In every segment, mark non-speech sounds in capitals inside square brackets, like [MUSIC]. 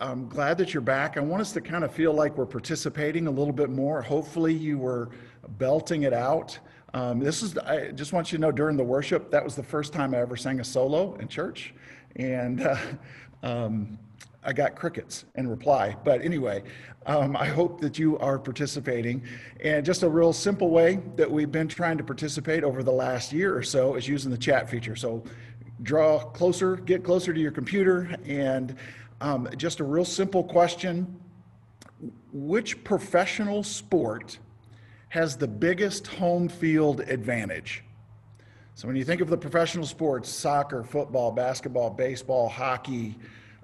I'm glad that you're back. I want us to kind of feel like we're participating a little bit more. Hopefully, you were belting it out. Um, this is, I just want you to know during the worship, that was the first time I ever sang a solo in church. And uh, um, I got crickets in reply. But anyway, um, I hope that you are participating. And just a real simple way that we've been trying to participate over the last year or so is using the chat feature. So draw closer, get closer to your computer, and um, just a real simple question Which professional sport has the biggest home field advantage? So, when you think of the professional sports soccer, football, basketball, baseball, hockey,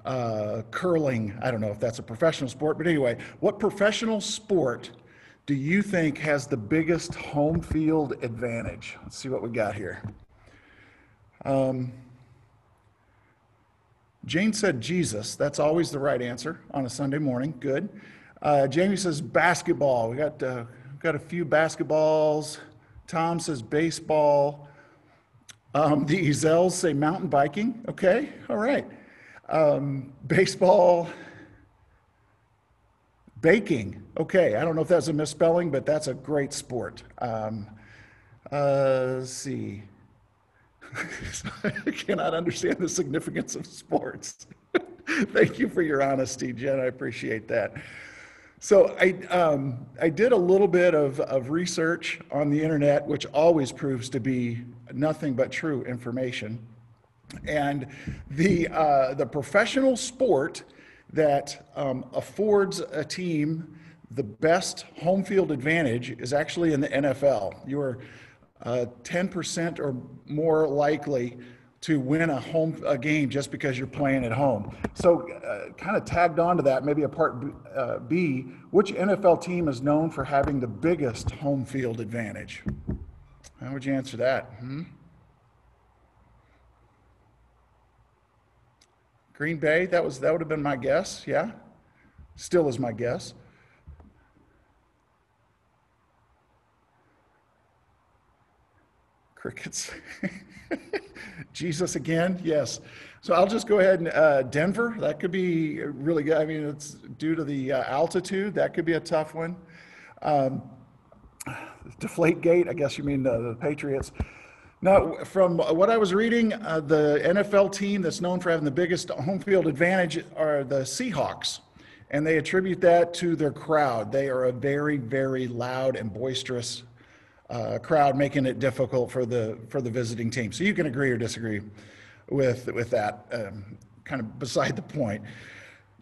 uh, curling, I don't know if that's a professional sport, but anyway, what professional sport do you think has the biggest home field advantage? Let's see what we got here. Um, Jane said Jesus. That's always the right answer on a Sunday morning. Good. Uh, Jamie says basketball. We got uh, got a few basketballs. Tom says baseball. Um, the Ezels say mountain biking. Okay, all right. Um, baseball. Baking. Okay, I don't know if that's a misspelling, but that's a great sport. Um, uh, let's see. [LAUGHS] I cannot understand the significance of sports. [LAUGHS] Thank you for your honesty, Jen. I appreciate that. So I, um, I did a little bit of, of research on the internet, which always proves to be nothing but true information. And the, uh, the professional sport that um, affords a team the best home field advantage is actually in the NFL. You are uh, 10% or more likely to win a home a game just because you're playing at home. So, uh, kind of tagged on to that, maybe a part B, uh, B, which NFL team is known for having the biggest home field advantage? How would you answer that? Hmm? Green Bay, that was that would have been my guess, yeah? Still is my guess. Crickets. [LAUGHS] Jesus again, yes. So I'll just go ahead and uh, Denver. That could be really good. I mean, it's due to the uh, altitude. That could be a tough one. Um, deflate gate. I guess you mean the, Patriots. Now, from what I was reading, uh, the NFL team that's known for having the biggest home field advantage are the Seahawks. And they attribute that to their crowd. They are a very, very loud and boisterous uh, crowd, making it difficult for the for the visiting team. So you can agree or disagree with with that. Um, kind of beside the point.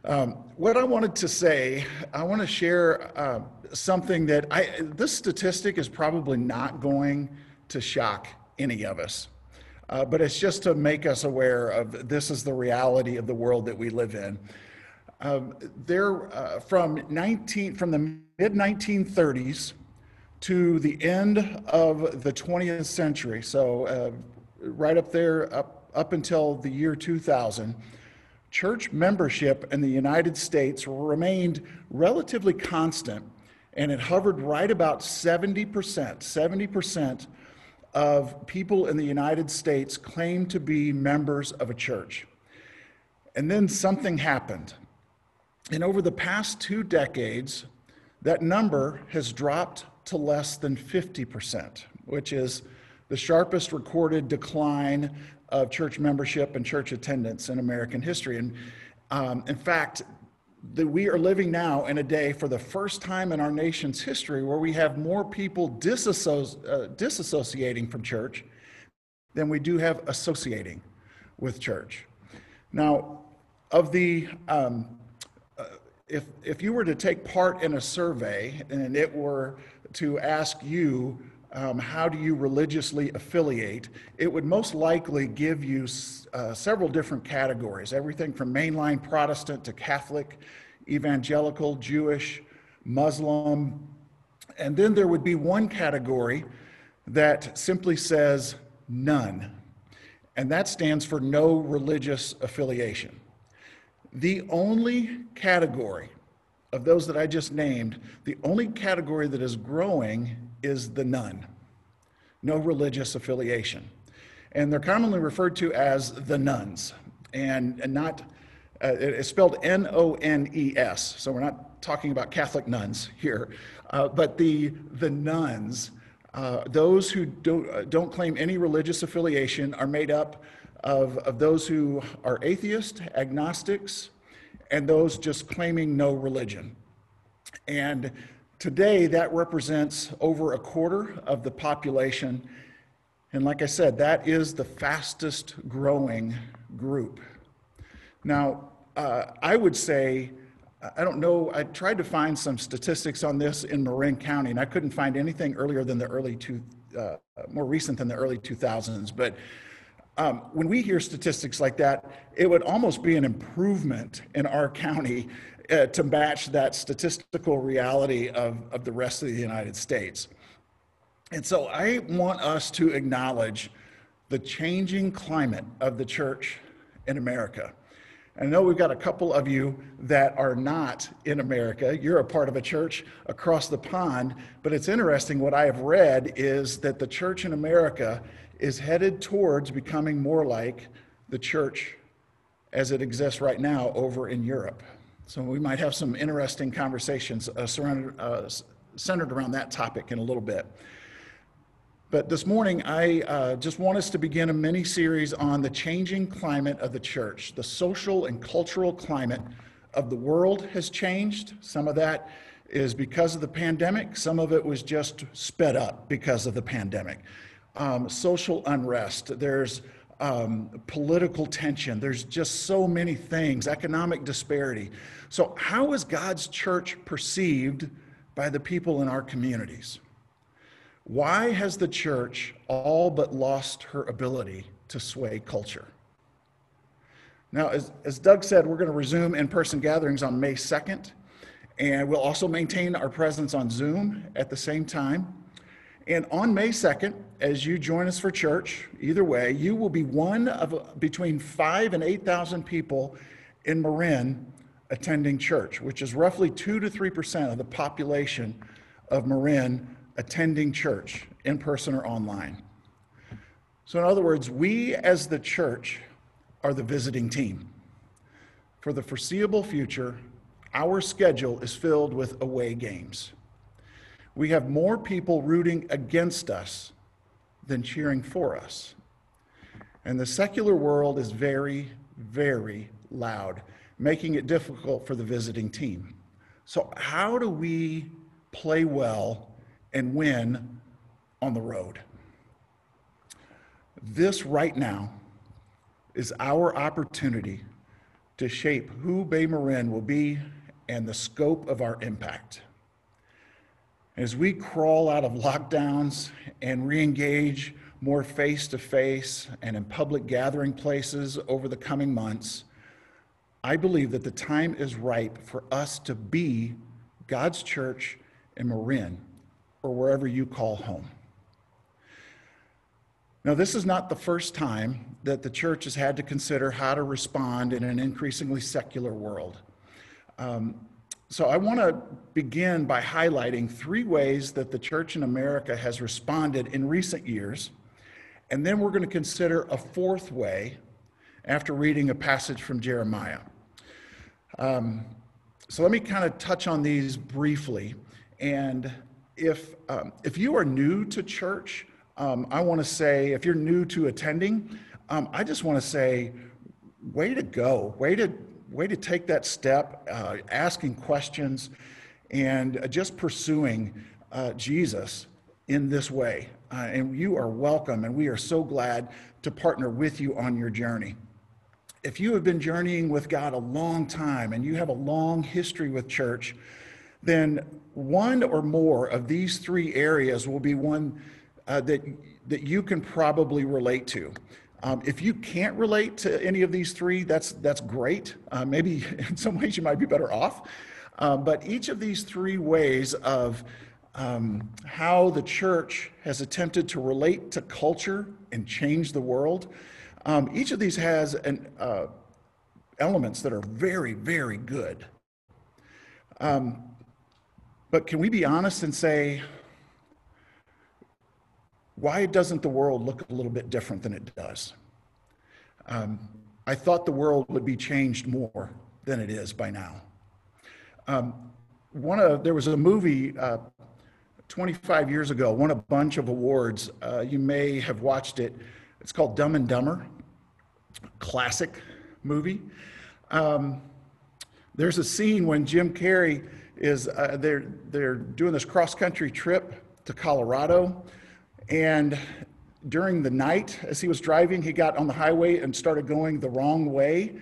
Um, what I wanted to say, I want to share uh, something that I this statistic is probably not going to shock any of us. Uh, but it's just to make us aware of this is the reality of the world that we live in. Um, there, uh, from 19, from the mid 1930s to the end of the 20th century, so uh, right up there, up, up until the year 2000, church membership in the United States remained relatively constant, and it hovered right about 70%. 70% of people in the United States claim to be members of a church. And then something happened. And over the past two decades, that number has dropped to less than 50%, which is the sharpest recorded decline of church membership and church attendance in American history. And um, in fact, that we are living now in a day for the first time in our nation's history where we have more people uh, disassociating from church than we do have associating with church. Now, of the um, uh, if if you were to take part in a survey and it were to ask you um, how do you religiously affiliate, it would most likely give you uh, several different categories, everything from mainline Protestant to Catholic, evangelical, Jewish, Muslim. And then there would be one category that simply says none, and that stands for no religious affiliation. The only category of those that I just named, the only category that is growing is the none, no religious affiliation. And they're commonly referred to as the nones, and, and not Uh, it's spelled N O N E S, so we're not talking about Catholic nuns here. Uh, but the, the nones, uh, those who don't, uh, don't claim any religious affiliation, are made up of, of those who are atheist, agnostics, and those just claiming no religion. And today, that represents over a quarter of the population. And like I said, that is the fastest growing group. Now, uh, I would say, I don't know, I tried to find some statistics on this in Marin County, and I couldn't find anything earlier than the early two, uh, more recent than the early 2000s. But um, when we hear statistics like that, it would almost be an improvement in our county uh, to match that statistical reality of, of the rest of the United States. And so I want us to acknowledge the changing climate of the church in America. I know we've got a couple of you that are not in America. You're a part of a church across the pond, but it's interesting what I have read is that the church in America is headed towards becoming more like the church as it exists right now over in Europe. So we might have some interesting conversations uh, uh, centered around that topic in a little bit. But this morning, I uh, just want us to begin a mini series on the changing climate of the church. The social and cultural climate of the world has changed. Some of that is because of the pandemic, some of it was just sped up because of the pandemic. Um, social unrest, there's um, political tension, there's just so many things, economic disparity. So, how is God's church perceived by the people in our communities? Why has the church all but lost her ability to sway culture? Now, as, as Doug said, we're going to resume in person gatherings on May 2nd, and we'll also maintain our presence on Zoom at the same time. And on May 2nd, as you join us for church, either way, you will be one of between five and 8,000 people in Marin attending church, which is roughly 2 to 3% of the population of Marin attending church in person or online. So, in other words, we as the church are the visiting team. For the foreseeable future, our schedule is filled with away games. We have more people rooting against us than cheering for us. And the secular world is very, very loud, making it difficult for the visiting team. So, how do we play well and win on the road. This right now is our opportunity to shape who Bay Marin will be and the scope of our impact. As we crawl out of lockdowns and re-engage more face-to-face and in public gathering places over the coming months, I believe that the time is ripe for us to be God's church in Marin or wherever you call home. Now, this is not the first time that the church has had to consider how to respond in an increasingly secular world. Um, so, I want to begin by highlighting three ways that the church in America has responded in recent years. And then we're going to consider a fourth way after reading a passage from Jeremiah. Um, so, let me kind of touch on these briefly. And if, um, if you are new to church, um, I want to say, if you're new to attending, um, I just want to say, way to go, way to, way to take that step, uh, asking questions, and just pursuing uh, Jesus in this way. Uh, and you are welcome, and we are so glad to partner with you on your journey. If you have been journeying with God a long time and you have a long history with church, then one or more of these three areas will be one uh, that, that you can probably relate to. Um, if you can't relate to any of these three, that's, that's great. Uh, maybe [LAUGHS] in some ways you might be better off. Uh, but each of these three ways of um, how the church has attempted to relate to culture and change the world, um, each of these has an, uh, elements that are very, very good. Um, but can we be honest and say, why doesn't the world look a little bit different than it does? Um, I thought the world would be changed more than it is by now. Um, one of, there was a movie uh, 25 years ago, won a bunch of awards. Uh, you may have watched it. It's called Dumb and Dumber, classic movie. Um, there's a scene when Jim Carrey is, uh, they're, they're doing this cross country trip to Colorado. And during the night, as he was driving, he got on the highway and started going the wrong way.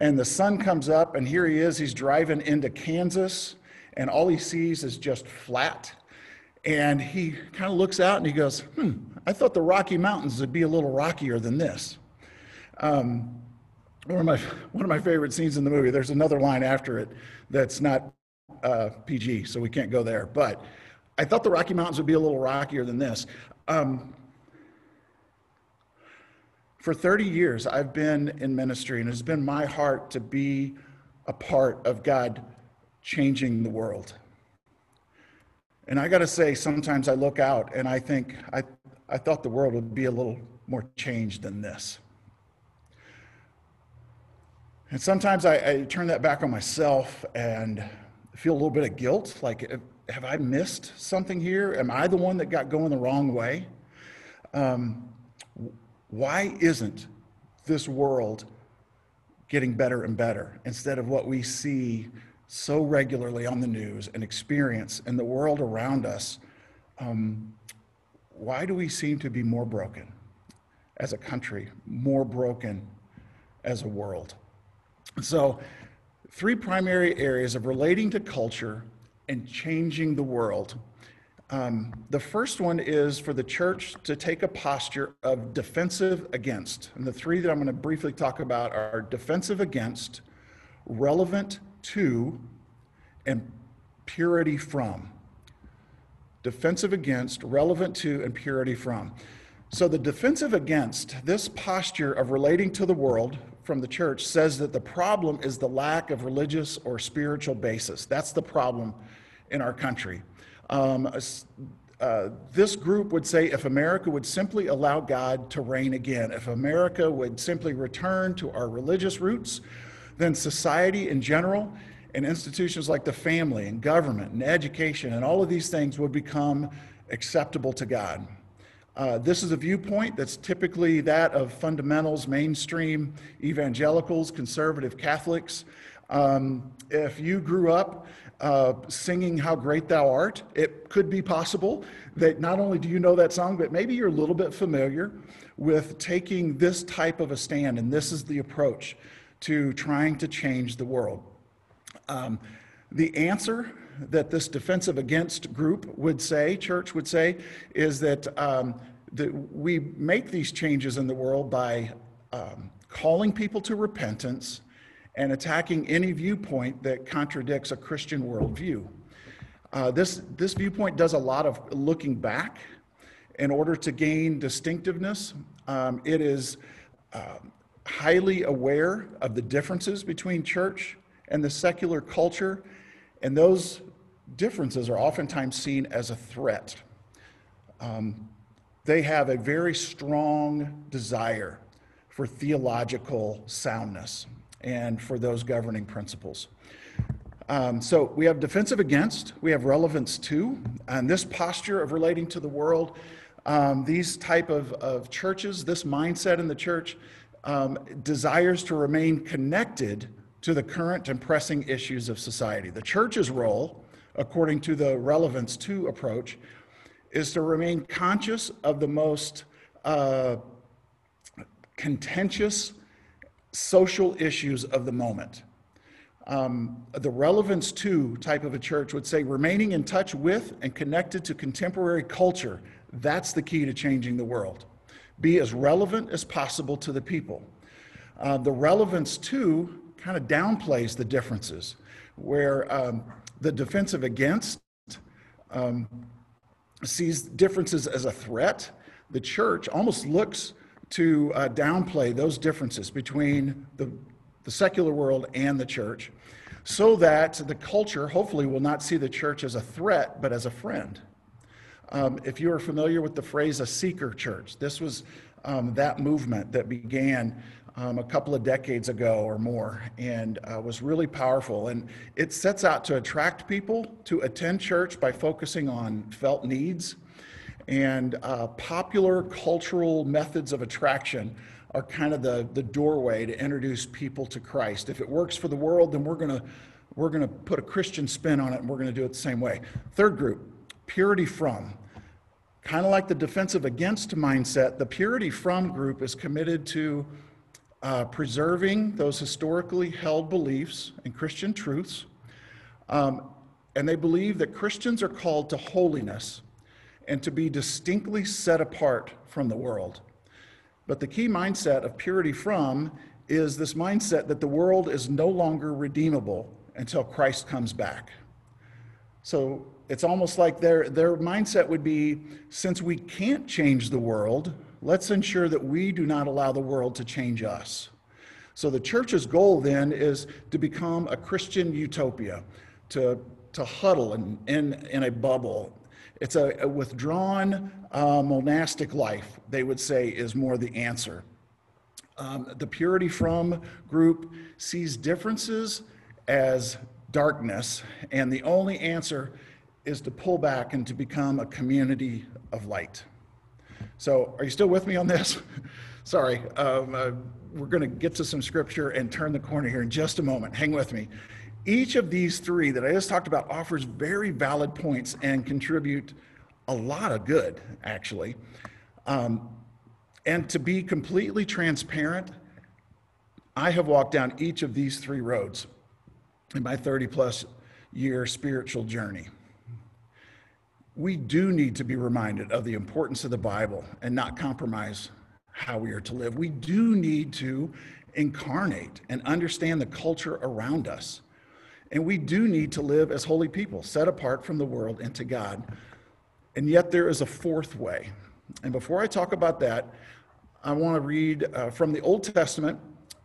And the sun comes up, and here he is. He's driving into Kansas, and all he sees is just flat. And he kind of looks out and he goes, Hmm, I thought the Rocky Mountains would be a little rockier than this. Um, one of my one of my favorite scenes in the movie. There's another line after it that's not uh, PG, so we can't go there. But I thought the Rocky Mountains would be a little rockier than this. Um, for 30 years, I've been in ministry, and it's been my heart to be a part of God changing the world. And I got to say, sometimes I look out and I think, I, I thought the world would be a little more changed than this. And sometimes I, I, turn that back on myself and feel a little bit of guilt. Like, have I missed something here? Am I the one that got going the wrong way? Um, why isn't this world getting better and better instead of what we see so regularly on the news and experience in the world around us? Um, why do we seem to be more broken as a country, more broken as a world? So, three primary areas of relating to culture and changing the world. Um, the first one is for the church to take a posture of defensive against. And the three that I'm going to briefly talk about are defensive against, relevant to, and purity from. Defensive against, relevant to, and purity from. So, the defensive against, this posture of relating to the world from the church says that the problem is the lack of religious or spiritual basis. That's the problem in our country. Um, uh, this group would say if America would simply allow God to reign again, if America would simply return to our religious roots, then society in general and institutions like the family and government and education and all of these things would become acceptable to God. Uh, this is a viewpoint that's typically that of fundamentals, mainstream evangelicals, conservative Catholics. Um, if you grew up uh, singing How Great Thou Art, it could be possible that not only do you know that song, but maybe you're a little bit familiar with taking this type of a stand, and this is the approach to trying to change the world. Um, the answer that this defensive against group would say, church would say, is that, um, that we make these changes in the world by um, calling people to repentance and attacking any viewpoint that contradicts a Christian worldview. Uh, this, this viewpoint does a lot of looking back in order to gain distinctiveness. Um, it is uh, highly aware of the differences between church and the secular culture, and those differences are oftentimes seen as a threat. Um, they have a very strong desire for theological soundness and for those governing principles. Um, so we have defensive against, we have relevance to, and this posture of relating to the world, um, these type of, of churches, this mindset in the church um, desires to remain connected to the current and pressing issues of society. The church's role according to the relevance to approach, is to remain conscious of the most uh, contentious social issues of the moment. Um, the relevance to type of a church would say remaining in touch with and connected to contemporary culture. That's the key to changing the world. Be as relevant as possible to the people. Uh, the relevance to kind of downplays the differences, where um, the defensive against um, sees differences as a threat. The church almost looks to uh, downplay those differences between the, the secular world and the church so that the culture hopefully will not see the church as a threat but as a friend. Um, if you are familiar with the phrase a seeker church, this was um, that movement that began um, a couple of decades ago or more and uh, was really powerful. And it sets out to attract people to attend church by focusing on felt needs. And uh, popular cultural methods of attraction are kind of the, the doorway to introduce people to Christ. If it works for the world, then we're going to we're going to put a Christian spin on it and we're going to do it the same way. Third group, purity from. Kind of like the defensive against mindset, the purity from group is committed to uh, preserving those historically held beliefs and Christian truths. Um, and they believe that Christians are called to holiness and to be distinctly set apart from the world. But the key mindset of purity from is this mindset that the world is no longer redeemable until Christ comes back. So it's almost like their, their mindset would be since we can't change the world, let's ensure that we do not allow the world to change us. So the church's goal then is to become a Christian utopia, to, to huddle in, in, in a bubble. It's a, a withdrawn uh, monastic life, they would say, is more the answer. Um, the Purity From group sees differences as darkness, and the only answer is to pull back and to become a community of light. So, are you still with me on this? [LAUGHS] Sorry, um, uh, we're going to get to some scripture and turn the corner here in just a moment. Hang with me. Each of these three that I just talked about offers very valid points and contribute a lot of good, actually. Um, and to be completely transparent, I have walked down each of these three roads in my 30 plus year spiritual journey we do need to be reminded of the importance of the Bible and not compromise how we are to live. We do need to incarnate and understand the culture around us. And we do need to live as holy people, set apart from the world and to God. And yet there is a fourth way. And before I talk about that, I want to read uh, from the Old Testament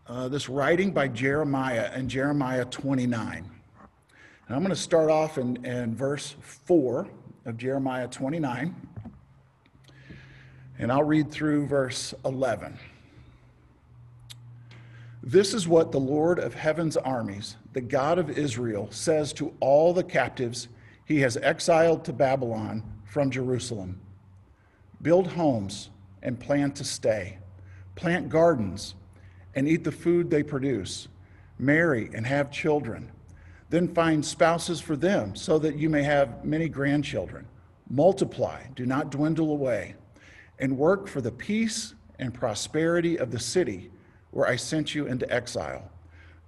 uh, this writing by Jeremiah in Jeremiah 29. And I'm going to start off in, in verse 4 of Jeremiah 29. And I'll read through verse 11. This is what the Lord of heaven's armies, the God of Israel, says to all the captives he has exiled to Babylon from Jerusalem Build homes and plan to stay, plant gardens and eat the food they produce, marry and have children then find spouses for them, so that you may have many grandchildren. Multiply, do not dwindle away, and work for the peace and prosperity of the city where I sent you into exile.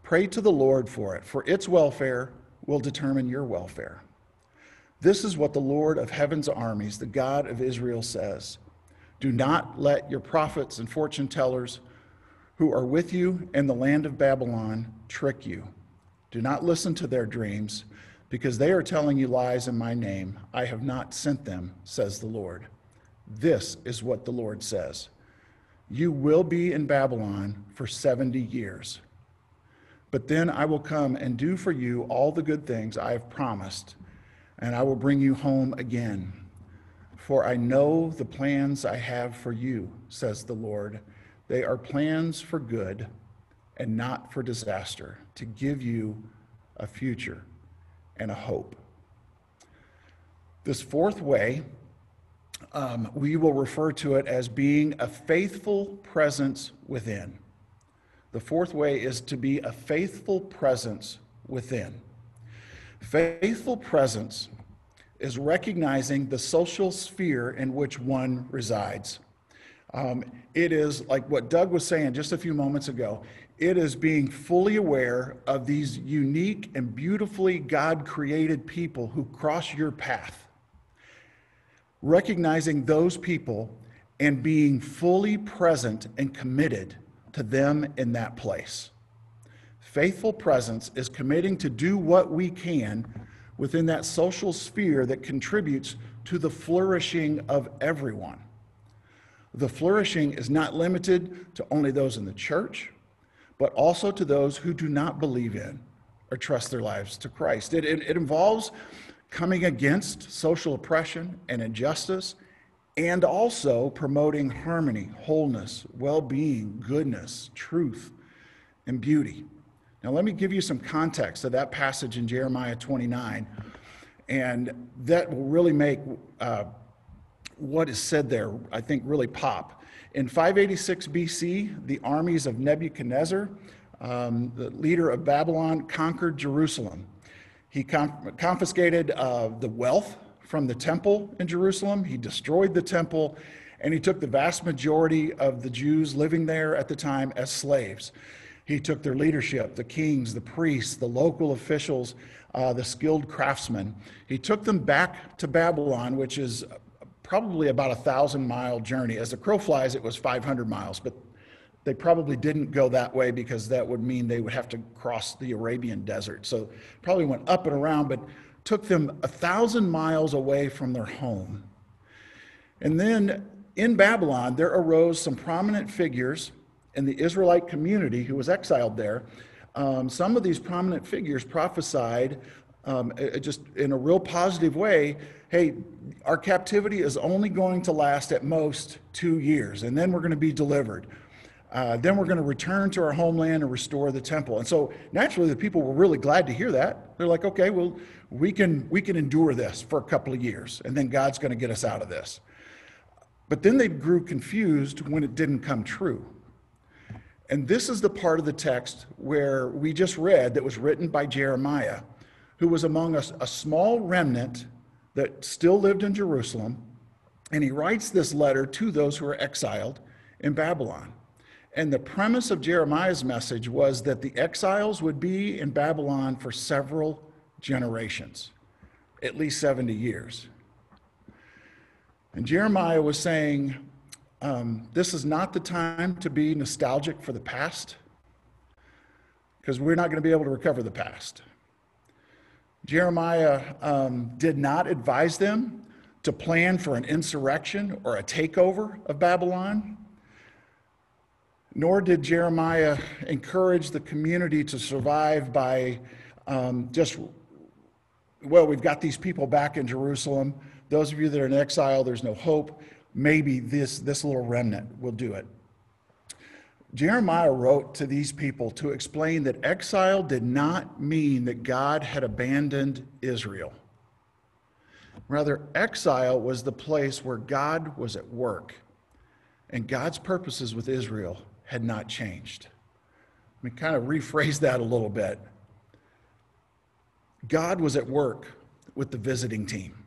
Pray to the Lord for it, for its welfare will determine your welfare. This is what the Lord of heaven's armies, the God of Israel, says Do not let your prophets and fortune tellers who are with you in the land of Babylon trick you. Do not listen to their dreams, because they are telling you lies in my name. I have not sent them, says the Lord. This is what the Lord says You will be in Babylon for 70 years. But then I will come and do for you all the good things I have promised, and I will bring you home again. For I know the plans I have for you, says the Lord. They are plans for good and not for disaster, to give you a future and a hope. This fourth way, um, we will refer to it as being a faithful presence within. The fourth way is to be a faithful presence within. Faithful presence is recognizing the social sphere in which one resides. Um, it is like what Doug was saying just a few moments ago. It is being fully aware of these unique and beautifully God created people who cross your path. Recognizing those people and being fully present and committed to them in that place. Faithful presence is committing to do what we can within that social sphere that contributes to the flourishing of everyone. The flourishing is not limited to only those in the church but also to those who do not believe in or trust their lives to Christ. It, it, it involves coming against social oppression and injustice and also promoting harmony, wholeness, well being, goodness, truth, and beauty. Now, let me give you some context of that passage in Jeremiah 29, and that will really make uh, what is said there, I think, really pop. In 586 BC, the armies of Nebuchadnezzar, um, the leader of Babylon, conquered Jerusalem. He confiscated uh, the wealth from the temple in Jerusalem. He destroyed the temple, and he took the vast majority of the Jews living there at the time as slaves. He took their leadership, the kings, the priests, the local officials, uh, the skilled craftsmen. He took them back to Babylon, which is probably about a thousand mile journey. As the crow flies, it was 500 miles, but they probably didn't go that way because that would mean they would have to cross the Arabian desert. So probably went up and around, but took them a thousand miles away from their home. And then in Babylon, there arose some prominent figures in the Israelite community who was exiled there. Um, some of these prominent figures prophesied um, just in a real positive way hey, our captivity is only going to last at most two years, and then we're going to be delivered. Uh, then we're going to return to our homeland and restore the temple. And so naturally, the people were really glad to hear that. They're like, okay, well, we can, we can endure this for a couple of years, and then God's going to get us out of this. But then they grew confused when it didn't come true. And this is the part of the text where we just read that was written by Jeremiah, who was among us a small remnant that still lived in Jerusalem. And he writes this letter to those who are exiled in Babylon. And the premise of Jeremiah's message was that the exiles would be in Babylon for several generations, at least 70 years. And Jeremiah was saying, um, This is not the time to be nostalgic for the past, because we're not going to be able to recover the past. Jeremiah um, did not advise them to plan for an insurrection or a takeover of Babylon, nor did Jeremiah encourage the community to survive by um, just well, we've got these people back in Jerusalem. Those of you that are in exile, there's no hope. Maybe this, this little remnant will do it. Jeremiah wrote to these people to explain that exile did not mean that God had abandoned Israel. Rather, exile was the place where God was at work, and God's purposes with Israel had not changed. Let me kind of rephrase that a little bit. God was at work with the visiting team,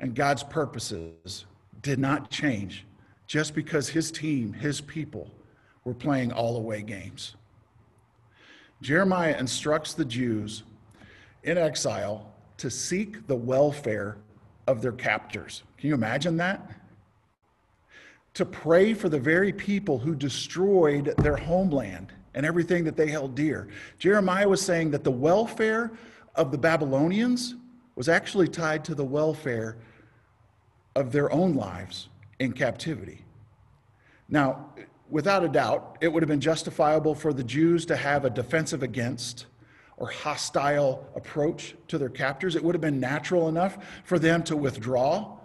and God's purposes did not change just because his team, his people, were playing all away games. Jeremiah instructs the Jews in exile to seek the welfare of their captors. Can you imagine that? To pray for the very people who destroyed their homeland and everything that they held dear. Jeremiah was saying that the welfare of the Babylonians was actually tied to the welfare of their own lives in captivity. Now, without a doubt, it would have been justifiable for the Jews to have a defensive against or hostile approach to their captors. It would have been natural enough for them to withdraw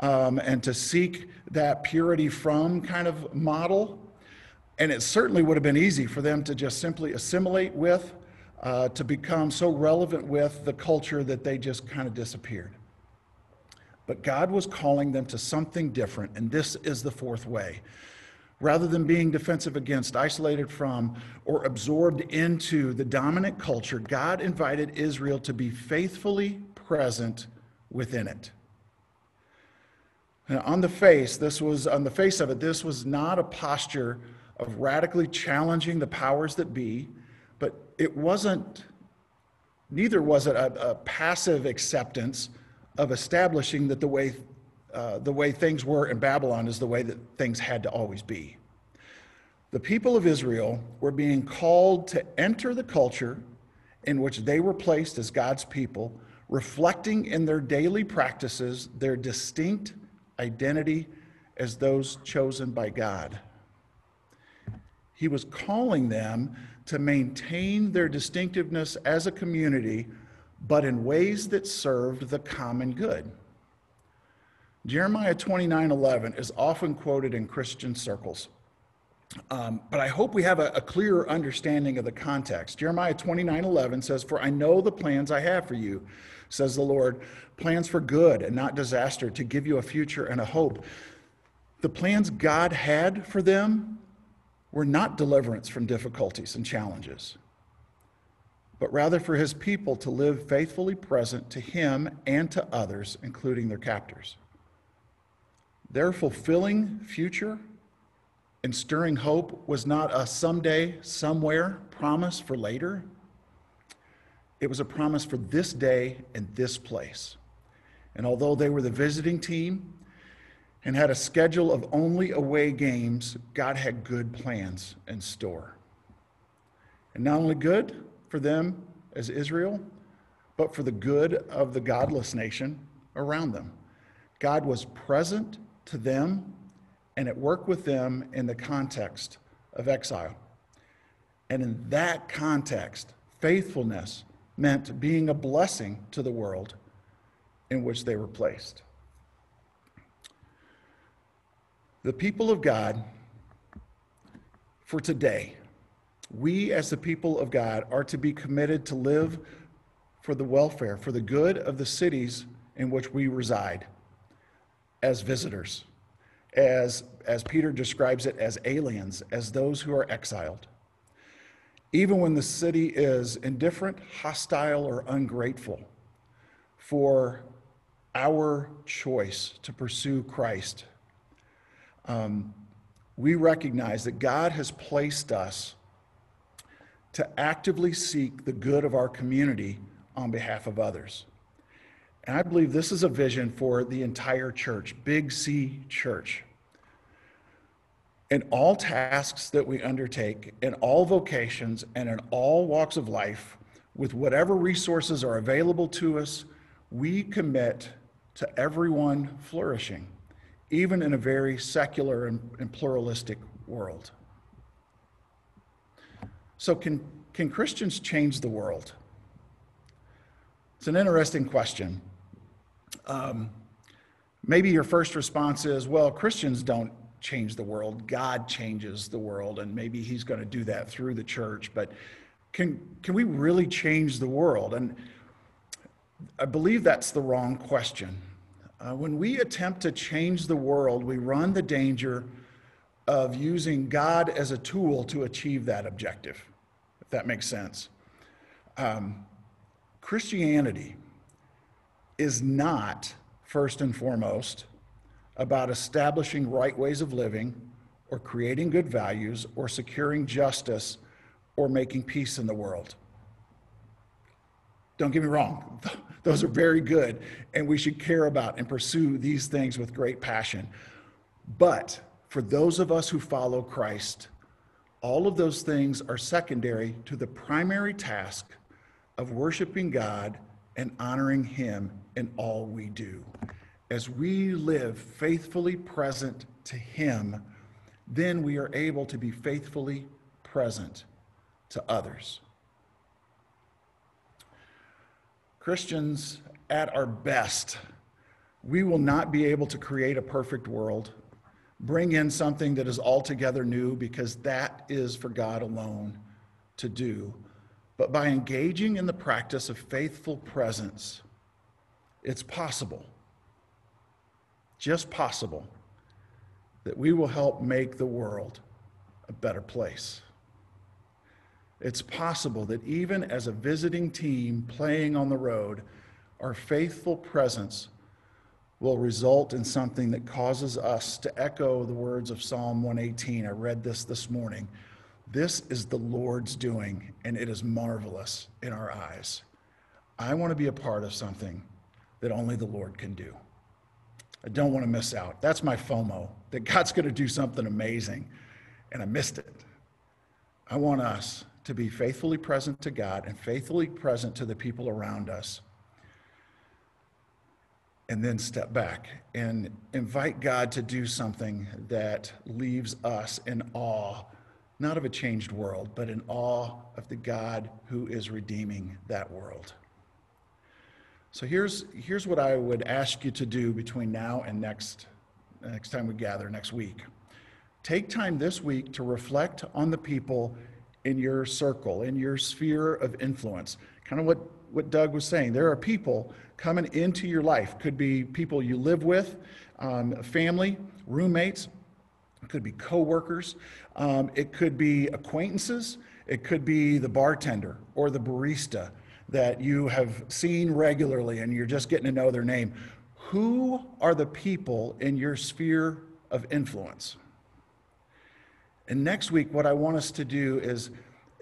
um, and to seek that purity from kind of model. And it certainly would have been easy for them to just simply assimilate with uh, to become so relevant with the culture that they just kind of disappeared. But God was calling them to something different, and this is the fourth way. Rather than being defensive against, isolated from, or absorbed into the dominant culture, God invited Israel to be faithfully present within it. Now, on the face, this was on the face of it, this was not a posture of radically challenging the powers that be but it wasn't, neither was it a, a passive acceptance of establishing that the way, uh, the way things were in Babylon is the way that things had to always be. The people of Israel were being called to enter the culture in which they were placed as God's people, reflecting in their daily practices their distinct identity as those chosen by God. He was calling them to maintain their distinctiveness as a community, but in ways that served the common good. Jeremiah 29 11 is often quoted in Christian circles. Um, but I hope we have a, a clearer understanding of the context. Jeremiah 29 11 says, For I know the plans I have for you, says the Lord, plans for good and not disaster, to give you a future and a hope. The plans God had for them were not deliverance from difficulties and challenges, but rather for his people to live faithfully present to him and to others, including their captors. Their fulfilling future and stirring hope was not a someday, somewhere promise for later. It was a promise for this day and this place. And although they were the visiting team and had a schedule of only away games, God had good plans in store. And not only good for them as Israel, but for the good of the godless nation around them. God was present to them and at work with them in the context of exile. And in that context, faithfulness meant being a blessing to the world in which they were placed. The people of God for today, we as the people of God are to be committed to live for the welfare, for the good of the cities in which we reside as visitors as, as Peter describes it, as aliens, as those who are exiled. Even when the city is indifferent, hostile, or ungrateful for our choice to pursue Christ, um, we recognize that God has placed us to actively seek the good of our community on behalf of others. And I believe this is a vision for the entire church, Big C Church. In all tasks that we undertake, in all vocations, and in all walks of life, with whatever resources are available to us, we commit to everyone flourishing, even in a very secular and, and pluralistic world. So, can, can Christians change the world? It's an interesting question. Um, maybe your first response is, well, Christians don't change the world. God changes the world, and maybe He's going to do that through the church. But can, can we really change the world? And I believe that's the wrong question. Uh, when we attempt to change the world, we run the danger of using God as a tool to achieve that objective, if that makes sense. Um, Christianity is not, first and foremost, about establishing right ways of living or creating good values or securing justice or making peace in the world. Don't get me wrong, [LAUGHS] those are very good, and we should care about and pursue these things with great passion. But for those of us who follow Christ, all of those things are secondary to the primary task of worshiping God and honoring Him in all we do. As we live faithfully present to Him, then we are able to be faithfully present to others. Christians, at our best, we will not be able to create a perfect world, bring in something that is altogether new, because that is for God alone to do. But by engaging in the practice of faithful presence, it's possible, just possible, that we will help make the world a better place. It's possible that even as a visiting team playing on the road, our faithful presence will result in something that causes us to echo the words of Psalm 118. I read this this morning. This is the Lord's doing, and it is marvelous in our eyes. I want to be a part of something that only the Lord can do. I don't want to miss out. That's my FOMO, that God's going to do something amazing, and I missed it. I want us to be faithfully present to God and faithfully present to the people around us, and then step back and invite God to do something that leaves us in awe not of a changed world, but in awe of the God who is redeeming that world. So here's, here's what I would ask you to do between now and next, next time we gather, next week. Take time this week to reflect on the people in your circle, in your sphere of influence. Kind of what, what Doug was saying. There are people coming into your life. Could be people you live with, um, family, roommates, it could be coworkers, um, it could be acquaintances, it could be the bartender or the barista that you have seen regularly and you're just getting to know their name. Who are the people in your sphere of influence? And next week, what I want us to do is,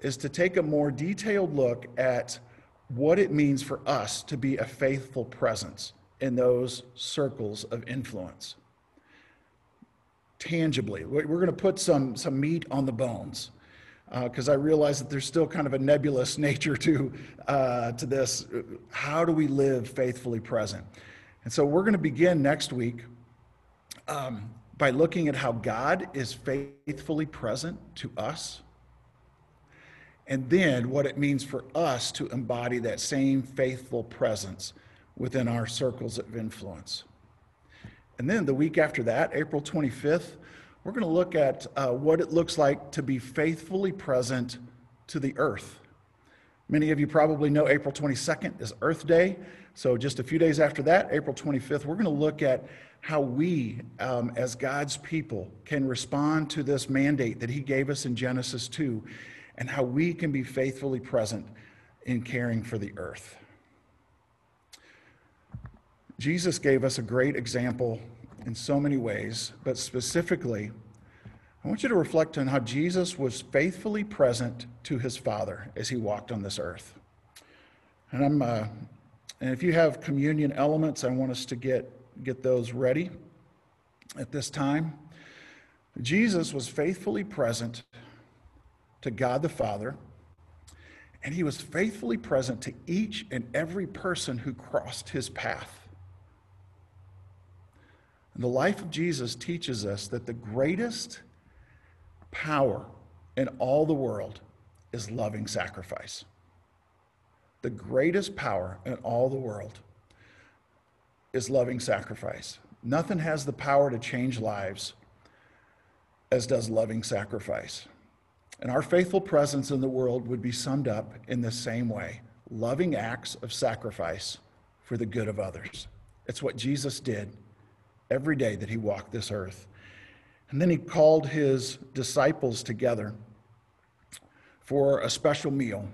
is to take a more detailed look at what it means for us to be a faithful presence in those circles of influence. Tangibly, we're going to put some, some meat on the bones because uh, I realize that there's still kind of a nebulous [LAUGHS] nature to, uh, to this. How do we live faithfully present? And so we're going to begin next week um, by looking at how God is faithfully present to us, and then what it means for us to embody that same faithful presence within our circles of influence. And then the week after that, April 25th, we're going to look at uh, what it looks like to be faithfully present to the earth. Many of you probably know April 22nd is Earth Day. So, just a few days after that, April 25th, we're going to look at how we, um, as God's people, can respond to this mandate that He gave us in Genesis 2 and how we can be faithfully present in caring for the earth. Jesus gave us a great example in so many ways, but specifically, I want you to reflect on how Jesus was faithfully present to his Father as he walked on this earth. And I'm, uh, and if you have communion elements, I want us to get get those ready at this time. Jesus was faithfully present to God the Father, and he was faithfully present to each and every person who crossed his path. The life of Jesus teaches us that the greatest power in all the world is loving sacrifice. The greatest power in all the world is loving sacrifice. Nothing has the power to change lives as does loving sacrifice. And our faithful presence in the world would be summed up in the same way loving acts of sacrifice for the good of others. It's what Jesus did every day that he walked this earth. And then he called his disciples together for a special meal.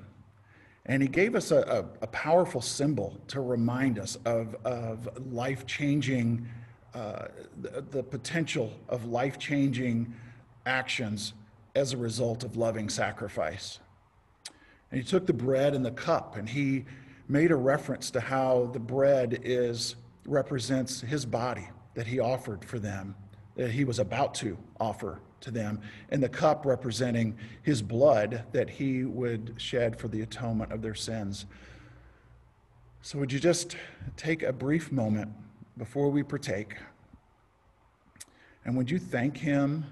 And he gave us a, a, a powerful symbol to remind us of, of life changing, uh, the, the potential of life changing actions as a result of loving sacrifice. And he took the bread and the cup and he made a reference to how the bread is represents his body that he offered for them, that he was about to offer to them, and the cup representing his blood that he would shed for the atonement of their sins. So, would you just take a brief moment before we partake? And would you thank him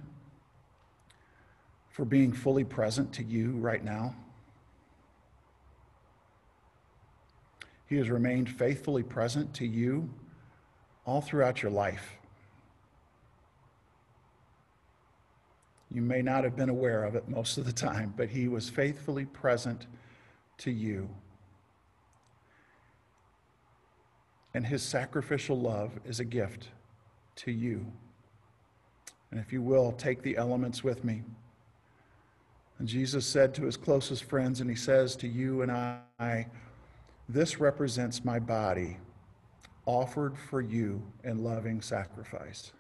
for being fully present to you right now? He has remained faithfully present to you all throughout your life. You may not have been aware of it most of the time, but He was faithfully present to you. And His sacrificial love is a gift to you. And if you will, take the elements with me. And Jesus said to his closest friends, and he says to you and I, This represents my body offered for you in loving sacrifice.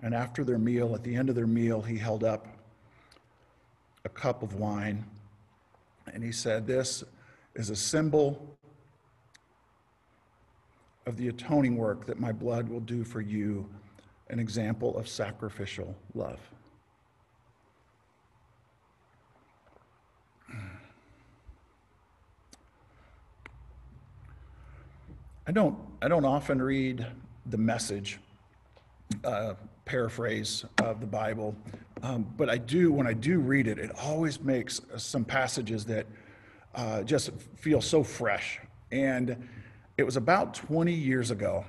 And after their meal, at the end of their meal, he held up a cup of wine and he said, This is a symbol of the atoning work that my blood will do for you, an example of sacrificial love. I don't, I don't often read the message uh, paraphrase of the Bible Um, but I do, when I do read it, it always makes some passages that uh, just feel so fresh. And it was about 20 years ago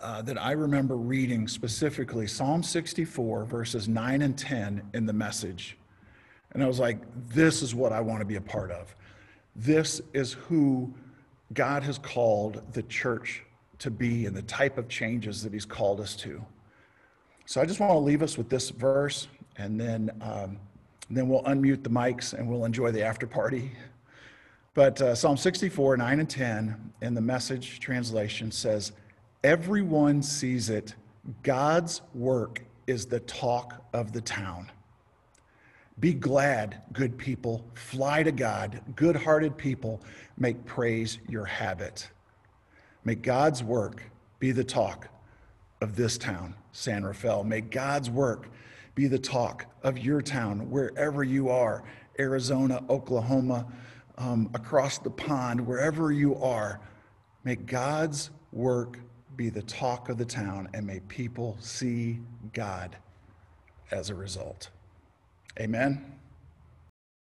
uh, that I remember reading specifically Psalm 64, verses 9 and 10 in the message. And I was like, this is what I want to be a part of. This is who God has called the church to be and the type of changes that He's called us to. So I just want to leave us with this verse, and then, um, then we'll unmute the mics and we'll enjoy the after party. But uh, Psalm 64, 9 and 10 in the message translation says, Everyone sees it. God's work is the talk of the town. Be glad, good people. Fly to God. Good hearted people. Make praise your habit. May God's work be the talk of this town, San Rafael. May God's work be the talk of your town, wherever you are Arizona, Oklahoma, um, across the pond, wherever you are. May God's work be the talk of the town, and may people see God as a result. Amen.